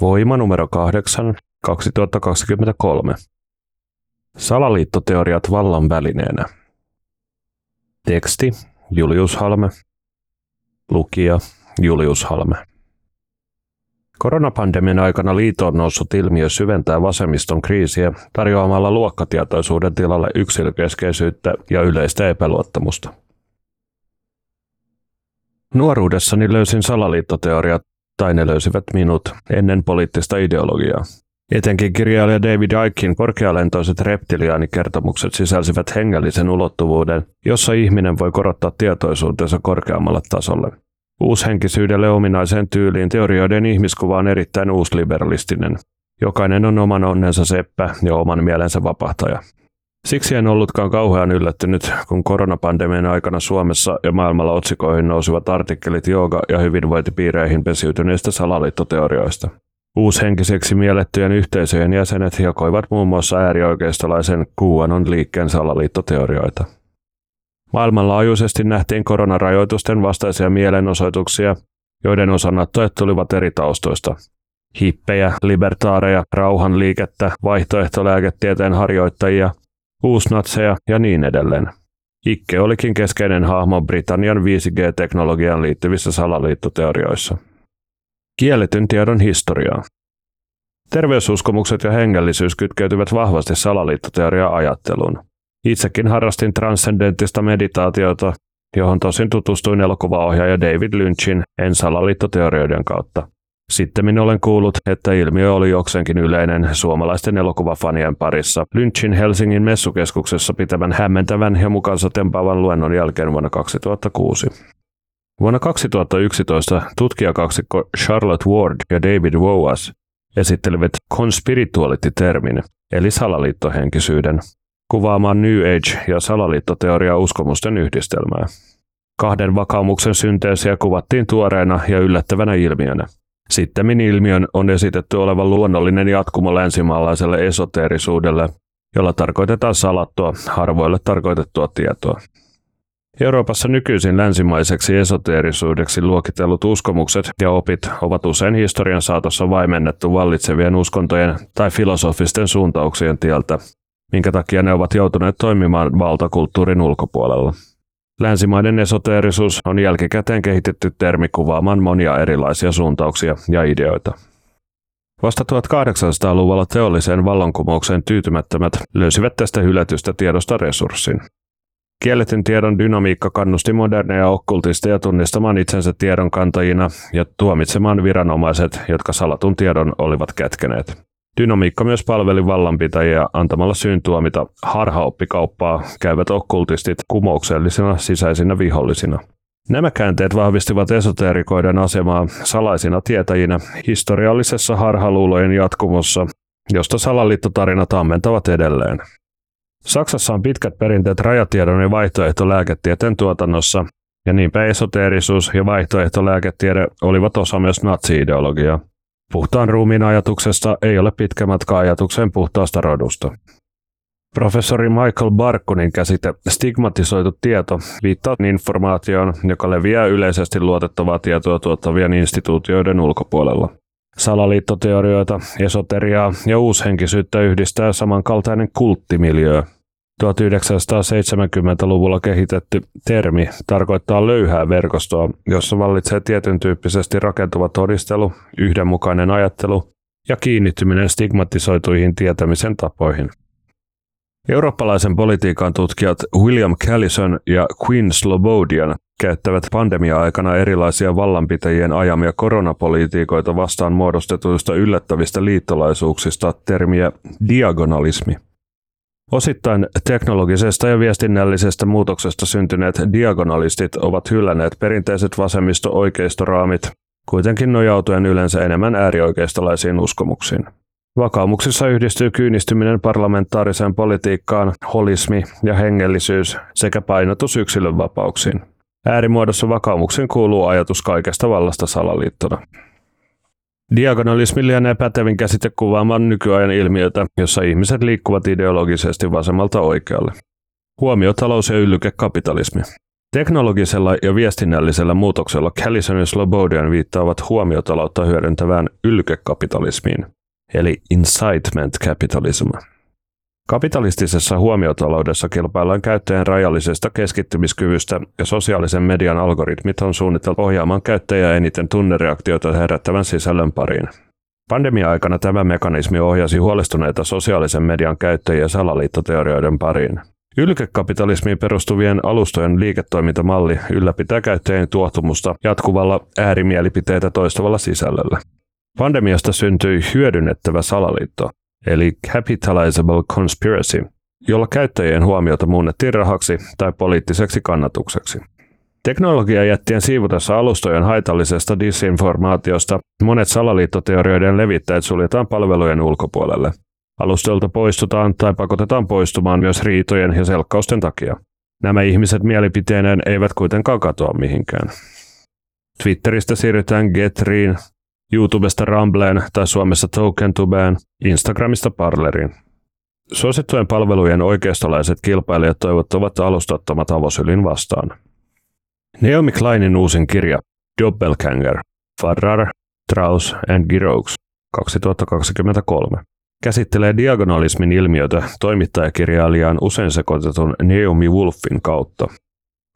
Voima numero 8, 2023. Salaliittoteoriat vallan välineenä. Teksti Julius Halme. Lukija Julius Halme. Koronapandemian aikana liitoon noussut ilmiö syventää vasemmiston kriisiä tarjoamalla luokkatietoisuuden tilalle yksilökeskeisyyttä ja yleistä epäluottamusta. Nuoruudessani löysin salaliittoteoriat, tai ne löysivät minut ennen poliittista ideologiaa. Etenkin kirjailija David Ickein korkealentoiset reptiliaanikertomukset sisälsivät hengellisen ulottuvuuden, jossa ihminen voi korottaa tietoisuutensa korkeammalle tasolle. Uushenkisyydelle ominaiseen tyyliin teorioiden ihmiskuva on erittäin uusliberalistinen. Jokainen on oman onnensa seppä ja oman mielensä vapahtaja. Siksi en ollutkaan kauhean yllättynyt, kun koronapandemian aikana Suomessa ja maailmalla otsikoihin nousivat artikkelit jooga- ja hyvinvointipiireihin pesiytyneistä salaliittoteorioista. Uushenkiseksi miellettyjen yhteisöjen jäsenet jakoivat muun muassa äärioikeistolaisen QAnon liikkeen salaliittoteorioita. Maailmanlaajuisesti nähtiin koronarajoitusten vastaisia mielenosoituksia, joiden osanattojat tulivat eri taustoista. Hippejä, libertaareja, rauhanliikettä, vaihtoehtolääketieteen harjoittajia, uusnatseja ja niin edelleen. Ikke olikin keskeinen hahmo Britannian 5G-teknologiaan liittyvissä salaliittoteorioissa. Kielletyn tiedon historiaa. Terveysuskomukset ja hengellisyys kytkeytyvät vahvasti salaliittoteoria-ajatteluun. Itsekin harrastin transcendenttista meditaatiota, johon tosin tutustuin elokuvaohjaaja David Lynchin en salaliittoteorioiden kautta. Sitten olen kuullut, että ilmiö oli jokseenkin yleinen suomalaisten elokuvafanien parissa Lynchin Helsingin messukeskuksessa pitävän hämmentävän ja mukansa tempaavan luennon jälkeen vuonna 2006. Vuonna 2011 tutkijakaksikko Charlotte Ward ja David Woas esittelivät conspirituality-termin, eli salaliittohenkisyyden, kuvaamaan New Age- ja salaliittoteoria uskomusten yhdistelmää. Kahden vakaumuksen synteesiä kuvattiin tuoreena ja yllättävänä ilmiönä. Sittemmin ilmiön on esitetty olevan luonnollinen jatkumo länsimaalaiselle esoteerisuudelle, jolla tarkoitetaan salattua, harvoille tarkoitettua tietoa. Euroopassa nykyisin länsimaiseksi esoteerisuudeksi luokitellut uskomukset ja opit ovat usein historian saatossa vaimennettu vallitsevien uskontojen tai filosofisten suuntauksien tieltä, minkä takia ne ovat joutuneet toimimaan valtakulttuurin ulkopuolella. Länsimaiden esoteerisuus on jälkikäteen kehitetty termi kuvaamaan monia erilaisia suuntauksia ja ideoita. Vasta 1800-luvulla teolliseen vallankumoukseen tyytymättömät löysivät tästä hylätystä tiedosta resurssin. Kielletyn tiedon dynamiikka kannusti moderneja okkultisteja tunnistamaan itsensä tiedonkantajina ja tuomitsemaan viranomaiset, jotka salatun tiedon olivat kätkeneet. Dynamiikka myös palveli vallanpitäjiä antamalla syyn tuomita harhaoppikauppaa käyvät okkultistit kumouksellisina sisäisinä vihollisina. Nämä käänteet vahvistivat esoteerikoiden asemaa salaisina tietäjinä historiallisessa harhaluulojen jatkumossa, josta salaliittotarinat ammentavat edelleen. Saksassa on pitkät perinteet rajatiedon ja vaihtoehtolääketieteen tuotannossa, ja niinpä esoteerisuus ja vaihtoehtolääketiede olivat osa myös natsi-ideologiaa. Puhtaan ruumiin ajatuksesta ei ole pitkä matka ajatukseen puhtaasta rodusta. Professori Michael Barkunin käsite stigmatisoitu tieto viittaa informaatioon, joka leviää yleisesti luotettavaa tietoa tuottavien instituutioiden ulkopuolella. Salaliittoteorioita, esoteriaa ja uushenkisyyttä yhdistää samankaltainen kulttimiljö, 1970-luvulla kehitetty termi tarkoittaa löyhää verkostoa, jossa vallitsee tietyn tyyppisesti rakentuva todistelu, yhdenmukainen ajattelu ja kiinnittyminen stigmatisoituihin tietämisen tapoihin. Eurooppalaisen politiikan tutkijat William Callison ja Quinn Slobodian käyttävät pandemia-aikana erilaisia vallanpitäjien ajamia koronapolitiikoita vastaan muodostetuista yllättävistä liittolaisuuksista termiä diagonalismi – Osittain teknologisesta ja viestinnällisestä muutoksesta syntyneet diagonalistit ovat hyllänneet perinteiset vasemmisto-oikeistoraamit, kuitenkin nojautuen yleensä enemmän äärioikeistolaisiin uskomuksiin. Vakaumuksissa yhdistyy kyynistyminen parlamentaariseen politiikkaan, holismi ja hengellisyys sekä painotus yksilönvapauksiin. Äärimuodossa vakaumuksen kuuluu ajatus kaikesta vallasta salaliittona. Diagonalismi lienee pätevin käsite kuvaamaan nykyajan ilmiötä, jossa ihmiset liikkuvat ideologisesti vasemmalta oikealle. Huomiotalous ja yllykekapitalismi. Teknologisella ja viestinnällisellä muutoksella Callison ja Slobodian viittaavat huomiotaloutta hyödyntävään yllykekapitalismiin, eli incitement capitalism. Kapitalistisessa huomiotaloudessa kilpaillaan käyttäjän rajallisesta keskittymiskyvystä ja sosiaalisen median algoritmit on suunniteltu ohjaamaan käyttäjää eniten tunnereaktioita herättävän sisällön pariin. Pandemia-aikana tämä mekanismi ohjasi huolestuneita sosiaalisen median käyttäjiä salaliittoteorioiden pariin. Ylkekapitalismiin perustuvien alustojen liiketoimintamalli ylläpitää käyttäjien tuottumusta jatkuvalla äärimielipiteitä toistavalla sisällöllä. Pandemiasta syntyi hyödynnettävä salaliitto, eli capitalizable conspiracy, jolla käyttäjien huomiota muunnettiin rahaksi tai poliittiseksi kannatukseksi. Teknologiajättien siivutessa alustojen haitallisesta disinformaatiosta monet salaliittoteorioiden levittäjät suljetaan palvelujen ulkopuolelle. Alustoilta poistutaan tai pakotetaan poistumaan myös riitojen ja selkkausten takia. Nämä ihmiset mielipiteineen eivät kuitenkaan katoa mihinkään. Twitteristä siirrytään Getriin, YouTubesta Rambleen tai Suomessa TokenTubeen, Instagramista Parleriin. Suosittujen palvelujen oikeistolaiset kilpailijat toivottavat alustattomat avosylin vastaan. Naomi Kleinin uusin kirja Doppelganger, Farrar, Strauss and Giroux 2023 käsittelee diagonalismin ilmiötä toimittajakirjailijaan usein sekoitetun Naomi Wolfin kautta.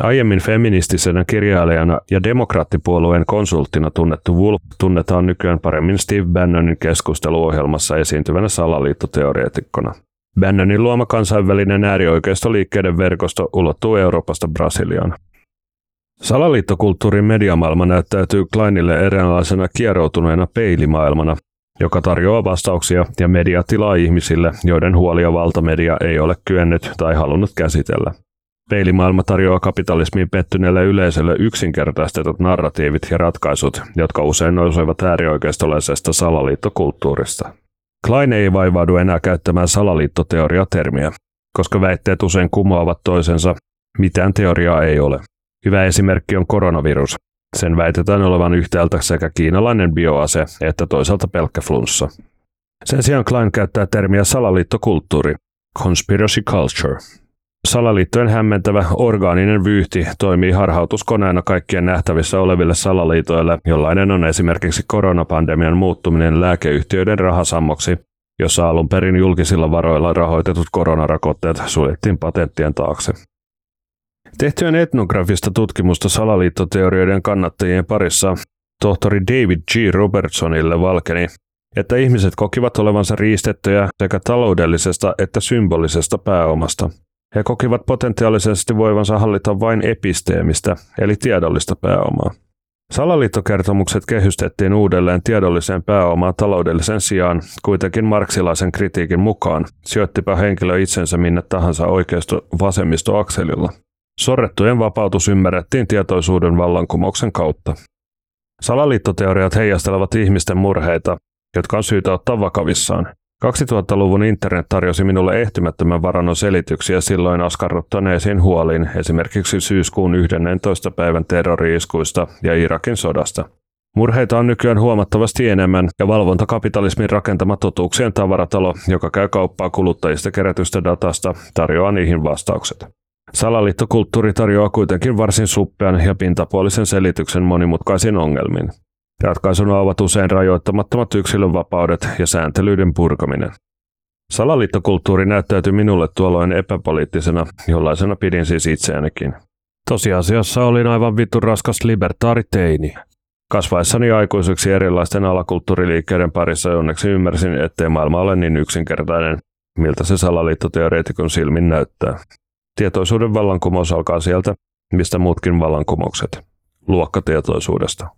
Aiemmin feministisenä kirjailijana ja demokraattipuolueen konsulttina tunnettu Wolf tunnetaan nykyään paremmin Steve Bannonin keskusteluohjelmassa esiintyvänä salaliittoteoreetikkona. Bannonin luoma kansainvälinen äärioikeistoliikkeiden verkosto ulottuu Euroopasta Brasiliaan. Salaliittokulttuurin mediamaailma näyttäytyy Kleinille eräänlaisena kieroutuneena peilimaailmana, joka tarjoaa vastauksia ja mediatilaa ihmisille, joiden huolia valtamedia ei ole kyennyt tai halunnut käsitellä. Peilimaailma tarjoaa kapitalismiin pettyneelle yleisölle yksinkertaistetut narratiivit ja ratkaisut, jotka usein nousevat äärioikeistolaisesta salaliittokulttuurista. Klein ei vaivaudu enää käyttämään salaliittoteoria-termiä, koska väitteet usein kumoavat toisensa, mitään teoriaa ei ole. Hyvä esimerkki on koronavirus. Sen väitetään olevan yhtäältä sekä kiinalainen bioase että toisaalta pelkkä flunssa. Sen sijaan Klein käyttää termiä salaliittokulttuuri, conspiracy culture, Salaliittojen hämmentävä orgaaninen vyyhti toimii harhautuskoneena kaikkien nähtävissä oleville salaliitoille, jollainen on esimerkiksi koronapandemian muuttuminen lääkeyhtiöiden rahasammoksi, jossa alun perin julkisilla varoilla rahoitetut koronarakotteet suljettiin patenttien taakse. Tehtyjen etnografista tutkimusta salaliittoteorioiden kannattajien parissa tohtori David G. Robertsonille valkeni, että ihmiset kokivat olevansa riistettyjä sekä taloudellisesta että symbolisesta pääomasta – he kokivat potentiaalisesti voivansa hallita vain episteemistä, eli tiedollista pääomaa. Salaliittokertomukset kehystettiin uudelleen tiedolliseen pääomaan taloudellisen sijaan, kuitenkin marksilaisen kritiikin mukaan, sijoittipa henkilö itsensä minne tahansa oikeisto vasemmistoakselilla. Sorrettujen vapautus ymmärrettiin tietoisuuden vallankumouksen kautta. Salaliittoteoriat heijastelevat ihmisten murheita, jotka on syytä ottaa vakavissaan. 2000-luvun internet tarjosi minulle ehtymättömän varannon selityksiä silloin askarruttaneisiin huoliin esimerkiksi syyskuun 11. päivän terroriiskuista ja Irakin sodasta. Murheita on nykyään huomattavasti enemmän ja valvontakapitalismin rakentama totuuksien tavaratalo, joka käy kauppaa kuluttajista kerätystä datasta, tarjoaa niihin vastaukset. Salaliittokulttuuri tarjoaa kuitenkin varsin suppean ja pintapuolisen selityksen monimutkaisiin ongelmiin. Ratkaisuna ovat usein rajoittamattomat yksilönvapaudet ja sääntelyiden purkaminen. Salaliittokulttuuri näyttäytyi minulle tuolloin epäpoliittisena, jollaisena pidin siis itseänikin. Tosiasiassa olin aivan vittu raskas libertaariteini. Kasvaessani aikuiseksi erilaisten alakulttuuriliikkeiden parissa onneksi ymmärsin, ettei maailma ole niin yksinkertainen, miltä se salaliittoteoreetikon silmin näyttää. Tietoisuuden vallankumous alkaa sieltä, mistä muutkin vallankumoukset. Luokkatietoisuudesta.